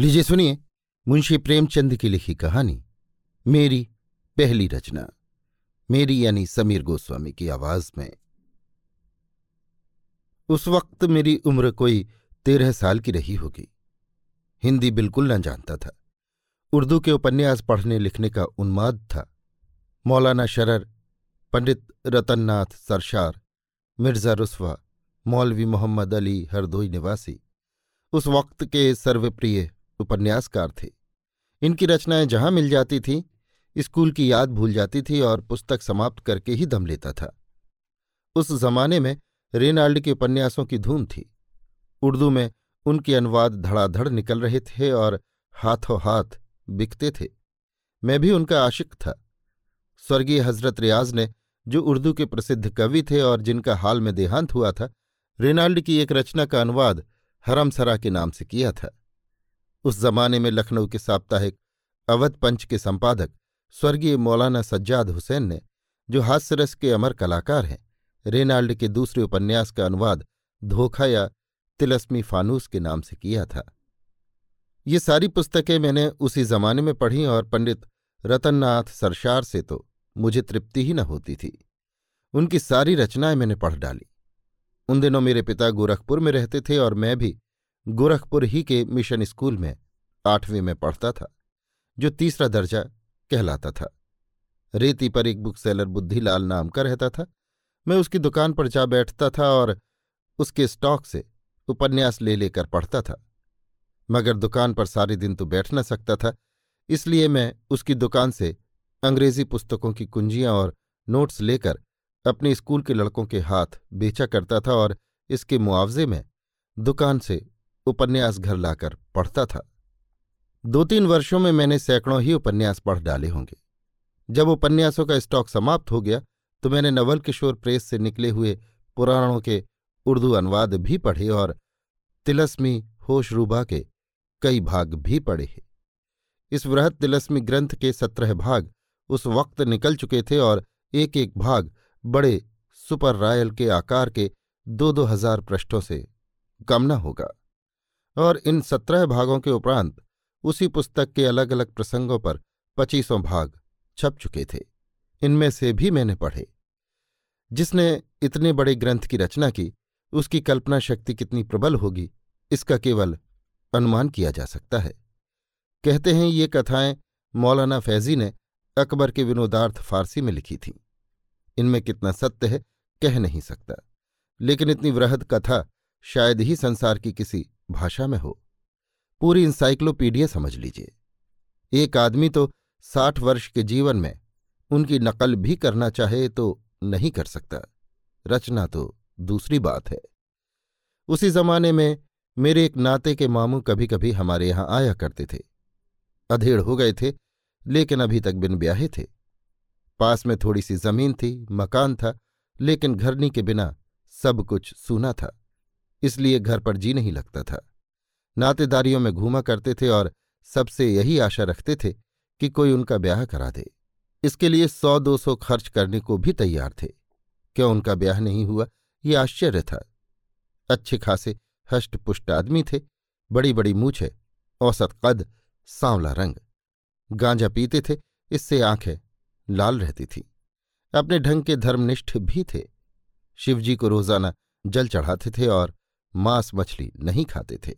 लीजिए सुनिए मुंशी प्रेमचंद की लिखी कहानी, मेरी पहली रचना, मेरी यानी समीर गोस्वामी की आवाज़ में। उस वक्त मेरी उम्र कोई तेरह साल की रही होगी। हिंदी बिल्कुल न जानता था। उर्दू के उपन्यास पढ़ने लिखने का उन्माद था। मौलाना शरर, पंडित रतननाथ सरशार, मिर्ज़ा रुस्वा, मौलवी मोहम्मद अली हरदोई निवासी, उस वक्त के सर्वप्रिय उपन्यासकार थे। इनकी रचनाएँ जहाँ मिल जाती थीं, स्कूल की याद भूल जाती थी और पुस्तक समाप्त करके ही दम लेता था। उस जमाने में रेनाल्ड के उपन्यासों की धूम थी। उर्दू में उनके अनुवाद धड़ाधड़ निकल रहे थे और हाथों हाथ बिकते थे। मैं भी उनका आशिक था। स्वर्गीय हज़रत रियाज ने जो उर्दू के प्रसिद्ध कवि थे और जिनका हाल में देहांत हुआ था, रेनाल्ड की एक रचना का अनुवाद हरमसरा के नाम से किया था। उस जमाने में लखनऊ के साप्ताहिक अवध पंच के संपादक स्वर्गीय मौलाना सज्जाद हुसैन ने, जो हास्यरस के अमर कलाकार हैं, रेनाल्ड के दूसरे उपन्यास का अनुवाद धोखा या तिलस्मी फानूस के नाम से किया था। ये सारी पुस्तकें मैंने उसी जमाने में पढ़ी और पंडित रतननाथ सरशार से तो मुझे तृप्ति ही न होती थी। उनकी सारी रचनाएँ मैंने पढ़ डाली। उन दिनों मेरे पिता गोरखपुर में रहते थे और मैं भी गोरखपुर ही के मिशन स्कूल में आठवीं में पढ़ता था, जो तीसरा दर्जा कहलाता था। रेती पर एक बुक सेलर बुद्धिलाल नाम का रहता था। मैं उसकी दुकान पर जा बैठता था और उसके स्टॉक से उपन्यास ले लेकर पढ़ता था। मगर दुकान पर सारे दिन तो बैठ न सकता था, इसलिए मैं उसकी दुकान से अंग्रेज़ी पुस्तकों की कुंजियाँ और नोट्स लेकर अपने स्कूल के लड़कों के हाथ बेचा करता था और इसके मुआवजे में दुकान से उपन्यास घर लाकर पढ़ता था। दो तीन वर्षों में मैंने सैकड़ों ही उपन्यास पढ़ डाले होंगे। जब उपन्यासों का स्टॉक समाप्त हो गया तो मैंने नवल किशोर प्रेस से निकले हुए पुराणों के उर्दू अनुवाद भी पढ़े और तिलस्मी होशरूबा के कई भाग भी पढ़े इस वृहद तिलस्मी ग्रंथ के सत्रह भाग उस वक्त निकल चुके थे और एक एक भाग बड़े सुपर रायल के आकार के दो दो हज़ार पृष्ठों से कम न होगा। और इन सत्रह भागों के उपरांत उसी पुस्तक के अलग अलग प्रसंगों पर पच्चीसों भाग छप चुके थे। इनमें से भी मैंने पढ़े। जिसने इतने बड़े ग्रंथ की रचना की, उसकी कल्पना शक्ति कितनी प्रबल होगी, इसका केवल अनुमान किया जा सकता है। कहते हैं ये कथाएँ मौलाना फैजी ने अकबर के विनोदार्थ फारसी में लिखी थीं। इनमें कितना सत्य है कह नहीं सकता, लेकिन इतनी वृहद कथा शायद ही संसार की किसी भाषा में हो। पूरी इंसाइक्लोपीडिया समझ लीजिए। एक आदमी तो साठ वर्ष के जीवन में उनकी नकल भी करना चाहे तो नहीं कर सकता। रचना तो दूसरी बात है। उसी जमाने में मेरे एक नाते के मामू कभी कभी हमारे यहाँ आया करते थे। अधेड़ हो गए थे, लेकिन अभी तक बिन ब्याहे थे। पास में थोड़ी सी ज़मीन थी, मकान था, लेकिन घरनी के बिना सब कुछ सूना था। इसलिए घर पर जी नहीं लगता था। नातेदारियों में घूमा करते थे और सबसे यही आशा रखते थे कि कोई उनका ब्याह करा दे। इसके लिए सौ दो सौ खर्च करने को भी तैयार थे। क्यों उनका ब्याह नहीं हुआ, ये आश्चर्य था। अच्छे खासे हष्टपुष्ट आदमी थे बड़ी बड़ी मूछे औसत कद, सांवला रंग। गांजा पीते थे, इससे आँखें लाल रहती थीं। अपने ढंग के धर्मनिष्ठ भी थे। शिवजी को रोज़ाना जल चढ़ाते थे और मांस मछली नहीं खाते थे।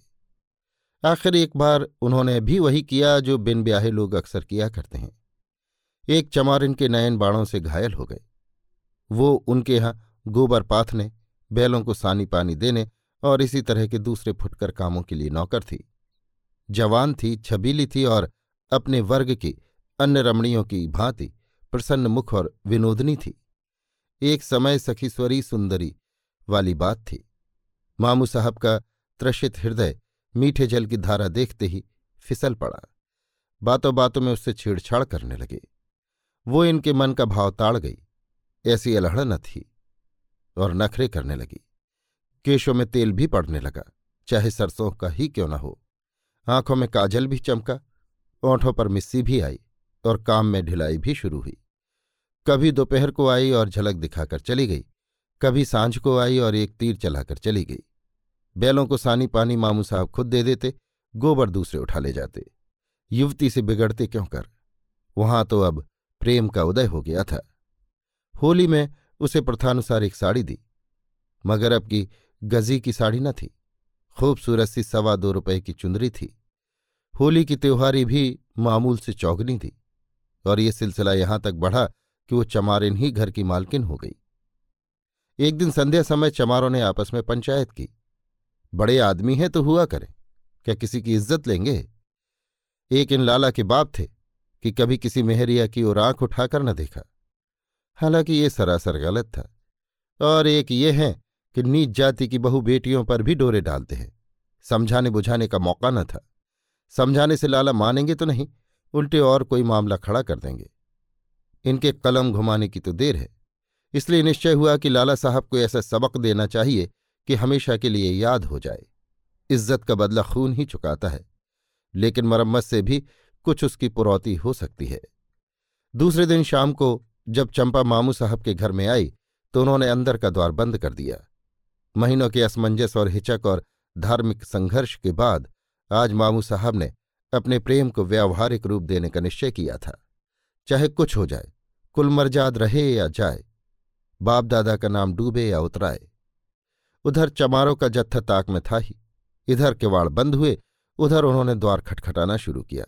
आखिर एक बार उन्होंने भी वही किया जो बिन ब्याहे लोग अक्सर किया करते हैं। एक चमार इनके नयन बाणों से घायल हो गए। वो उनके यहाँ गोबर पाथने बैलों को सानी पानी देने और इसी तरह के दूसरे फुटकर कामों के लिए नौकर थी। जवान थी, छबीली थी और अपने वर्ग की, अन्य रमणियों की भांति प्रसन्न मुख और विनोदनी थी। एक समय सखीस्वरी सुंदरी वाली बात थी। मामू साहब का त्रषित हृदय मीठे जल की धारा देखते ही फिसल पड़ा। बातों बातों में उससे छेड़छाड़ करने लगे। वो इनके मन का भाव ताड़ गई। ऐसी अलहड़ न थी और नखरे करने लगी। केशों में तेल भी पड़ने लगा, चाहे सरसों का ही क्यों न हो। आँखों में काजल भी चमका, ओंठों पर मिस्सी भी आई और काम में ढिलाई भी शुरू हुई। कभी दोपहर को आई और झलक दिखाकर चली गई, कभी साँझ को आई और एक तीर चलाकर चली गई। बैलों को सानी पानी मामू साहब खुद दे देते, गोबर दूसरे उठा ले जाते। युवती से बिगड़ते क्यों कर? वहाँ तो अब प्रेम का उदय हो गया था। होली में उसे प्रथानुसार एक साड़ी दी, मगर अब की गजी की साड़ी न थी। खूबसूरत सी सवा दो रुपए की चुंदरी थी। होली की त्योहारी भी मामूल से चौगनी थी, और ये सिलसिला यहाँ तक बढ़ा कि वो चमारिन ही घर की मालकिन हो गई। एक दिन संध्या समय चमारों ने आपस में पंचायत की। बड़े आदमी हैं तो हुआ करें। क्या किसी की इज़्ज़त लेंगे? एक इन लाला के बाप थे कि कभी किसी मेहरिया की ओर आँख उठाकर न देखा। हालाँकि ये सरासर गलत था। और एक ये है कि नीच जाति की बहु बेटियों पर भी डोरे डालते हैं। समझाने बुझाने का मौका न था। समझाने से लाला मानेंगे तो नहीं, उल्टे और कोई मामला खड़ा कर देंगे। इनके कलम घुमाने की तो देर है। इसलिए निश्चय हुआ कि लाला साहब को ऐसा सबक देना चाहिए कि हमेशा के लिए याद हो जाए। इज़्ज़त का बदला खून ही चुकाता है, लेकिन मरम्मत से भी कुछ उसकी पुरौती हो सकती है। दूसरे दिन शाम को जब चंपा मामू साहब के घर में आई तो उन्होंने अंदर का द्वार बंद कर दिया। महीनों के असमंजस और हिचक और धार्मिक संघर्ष के बाद आज मामू साहब ने अपने प्रेम को व्यावहारिक रूप देने का निश्चय किया था। चाहे कुछ हो जाए कुलमर्जाद रहे या जाए, बाप दादा का नाम डूबे या उतराए उधर चमारों का जत्था ताक में था ही। इधर किवाड़ बंद हुए, उधर उन्होंने द्वार खटखटाना शुरू किया।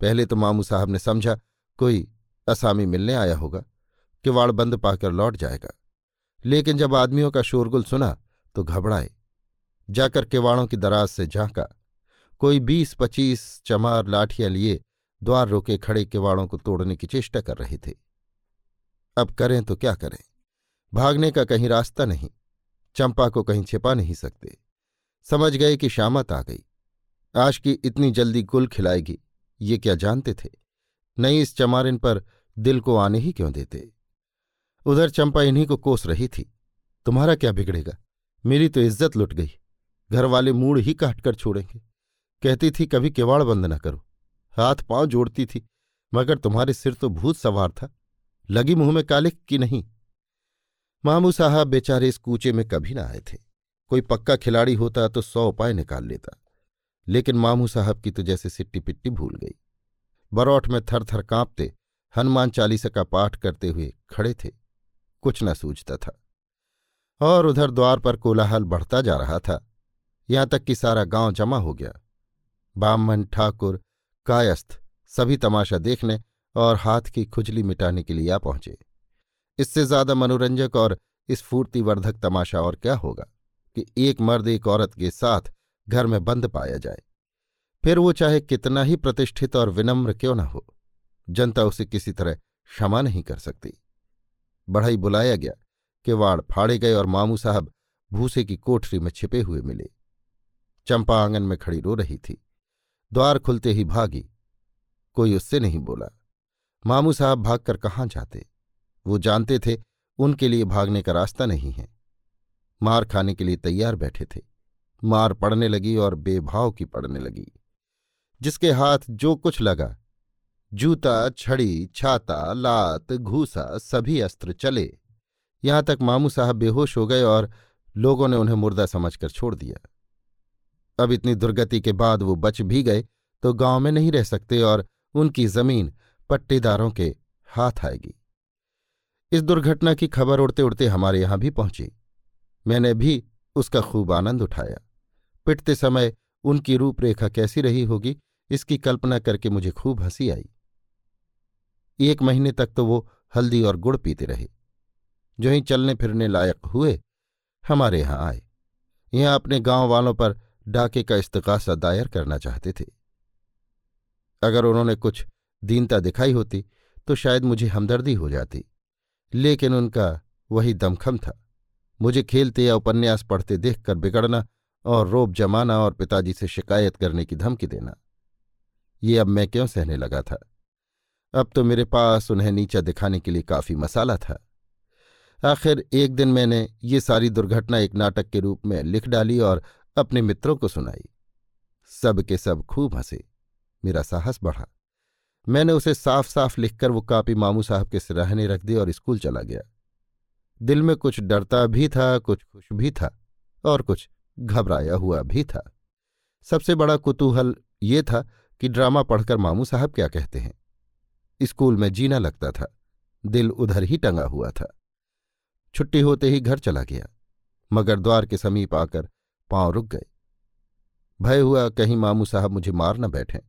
पहले तो मामू साहब ने समझा, कोई असामी मिलने आया होगा, किवाड़ बंद पाकर लौट जाएगा। लेकिन जब आदमियों का शोरगुल सुना तो घबराए। जाकर किवाड़ों की दराज से झांका। कोई बीस पच्चीस चमार लाठियाँ लिए द्वार रोके खड़े किवाड़ों को तोड़ने की चेष्टा कर रहे थे। अब करें तो क्या करें? भागने का कहीं रास्ता नहीं। चंपा को कहीं छिपा नहीं सकते। समझ गए कि शामत आ गई। आज की इतनी जल्दी गुल खिलाएगी, ये क्या जानते थे? नहीं इस चमारिन पर दिल को आने ही क्यों देते? उधर चंपा इन्हीं को कोस रही थी। तुम्हारा क्या बिगड़ेगा? मेरी तो इज़्ज़त लुट गई। घर वाले मूड ही काट कर छोड़ेंगे। कहती थी, कभी किवाड़ बंद न करो। हाथ पाँव जोड़ती थी, मगर तुम्हारे सिर तो भूत सवार था। लगी मुँह में कालिक की नहीं। मामू साहब बेचारे इस कूचे में कभी ना आए थे। कोई पक्का खिलाड़ी होता तो सौ उपाय निकाल लेता। लेकिन मामू साहब की तो जैसे सिट्टी पिट्टी भूल गई। बरौठ में थर थर कांपते, हनुमान चालीसा का पाठ करते हुए खड़े थे। कुछ न सूझता था। और उधर द्वार पर कोलाहल बढ़ता जा रहा था। यहाँ तक कि सारा गाँव जमा हो गया। बामन, ठाकुर, कायस्थ सभी तमाशा देखने और हाथ की खुजली मिटाने के लिए आ पहुँचे। इससे ज़्यादा मनोरंजक और स्फूर्तिवर्धक तमाशा और क्या होगा कि एक मर्द एक औरत के साथ घर में बंद पाया जाए। फिर वो चाहे कितना ही प्रतिष्ठित और विनम्र क्यों न हो, जनता उसे किसी तरह क्षमा नहीं कर सकती। बढ़ाई बुलाया गया किवाड़ फाड़े गए और मामू साहब भूसे की कोठरी में छिपे हुए मिले। चंपा आँगन में खड़ी रो रही थी। द्वार खुलते ही भागी। कोई उससे नहीं बोला। मामू साहब भागकर कहाँ जाते? वो जानते थे, उनके लिए भागने का रास्ता नहीं है। मार खाने के लिए तैयार बैठे थे। मार पड़ने लगी और बेभाव की पड़ने लगी। जिसके हाथ जो कुछ लगा, जूता, छड़ी, छाता, लात, घूसा, सभी अस्त्र चले। यहाँ तक मामू साहब बेहोश हो गए और लोगों ने उन्हें मुर्दा समझकर छोड़ दिया। अब इतनी दुर्गति के बाद वो बच भी गए तो गाँव में नहीं रह सकते और उनकी ज़मीन पट्टेदारों के हाथ आएगी। इस दुर्घटना की खबर उड़ते उड़ते हमारे यहाँ भी पहुँची। मैंने भी उसका खूब आनंद उठाया। पिटते समय उनकी रूपरेखा कैसी रही होगी, इसकी कल्पना करके मुझे खूब हँसी आई। एक महीने तक तो वो हल्दी और गुड़ पीते रहे। जो ही चलने फिरने लायक हुए, हमारे यहाँ आए। यहाँ अपने गाँव वालों पर डाके का इस्तकासा दायर करना चाहते थे। अगर उन्होंने कुछ दीनता दिखाई होती तो शायद मुझे हमदर्दी हो जाती। लेकिन उनका वही दमखम था। मुझे खेलते या उपन्यास पढ़ते देखकर बिगड़ना और रोब जमाना और पिताजी से शिकायत करने की धमकी देना, ये अब मैं क्यों सहने लगा था? अब तो मेरे पास उन्हें नीचा दिखाने के लिए काफ़ी मसाला था। आखिर एक दिन मैंने ये सारी दुर्घटना एक नाटक के रूप में लिख डाली और अपने मित्रों को सुनाई। सब के सब खूब हंसे। मेरा साहस बढ़ा। मैंने उसे साफ़ साफ़ लिखकर वो कापी मामू साहब के सिराहने रख दी और स्कूल चला गया। दिल में कुछ डरता भी था, कुछ खुश भी था और कुछ घबराया हुआ भी था। सबसे बड़ा कुतूहल ये था कि ड्रामा पढ़कर मामू साहब क्या कहते हैं। स्कूल में जीना लगता था, दिल उधर ही टंगा हुआ था। छुट्टी होते ही घर चला गया, मगर द्वार के समीप आकर पाँव रुक गए। भय हुआ कहीं मामू साहब मुझे मार न बैठें।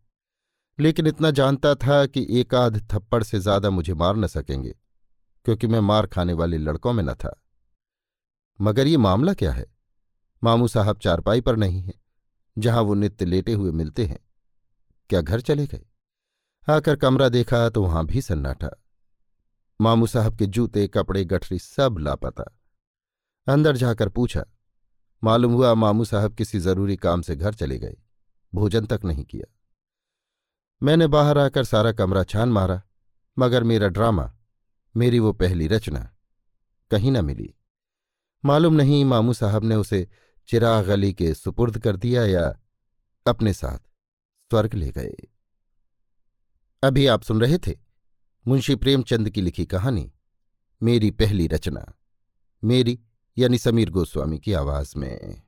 लेकिन इतना जानता था कि एक आध थप्पड़ से ज़्यादा मुझे मार न सकेंगे, क्योंकि मैं मार खाने वाले लड़कों में न था। मगर ये मामला क्या है? मामू साहब चारपाई पर नहीं है, जहाँ वो नित्य लेटे हुए मिलते हैं। क्या घर चले गए? आकर कमरा देखा तो वहाँ भी सन्नाटा। मामू साहब के जूते, कपड़े, गठरी सब लापता। अंदर जाकर पूछा, मालूम हुआ मामू साहब किसी ज़रूरी काम से घर चले गए? भोजन तक नहीं किया? मैंने बाहर आकर सारा कमरा छान मारा, मगर मेरा ड्रामा, मेरी वो पहली रचना, कहीं न मिली। मालूम नहीं मामू साहब ने उसे चिराग अली के सुपुर्द कर दिया या अपने साथ स्वर्ग ले गए। अभी आप सुन रहे थे मुंशी प्रेमचंद की लिखी कहानी, मेरी पहली रचना, मेरी यानी समीर गोस्वामी की आवाज़ में।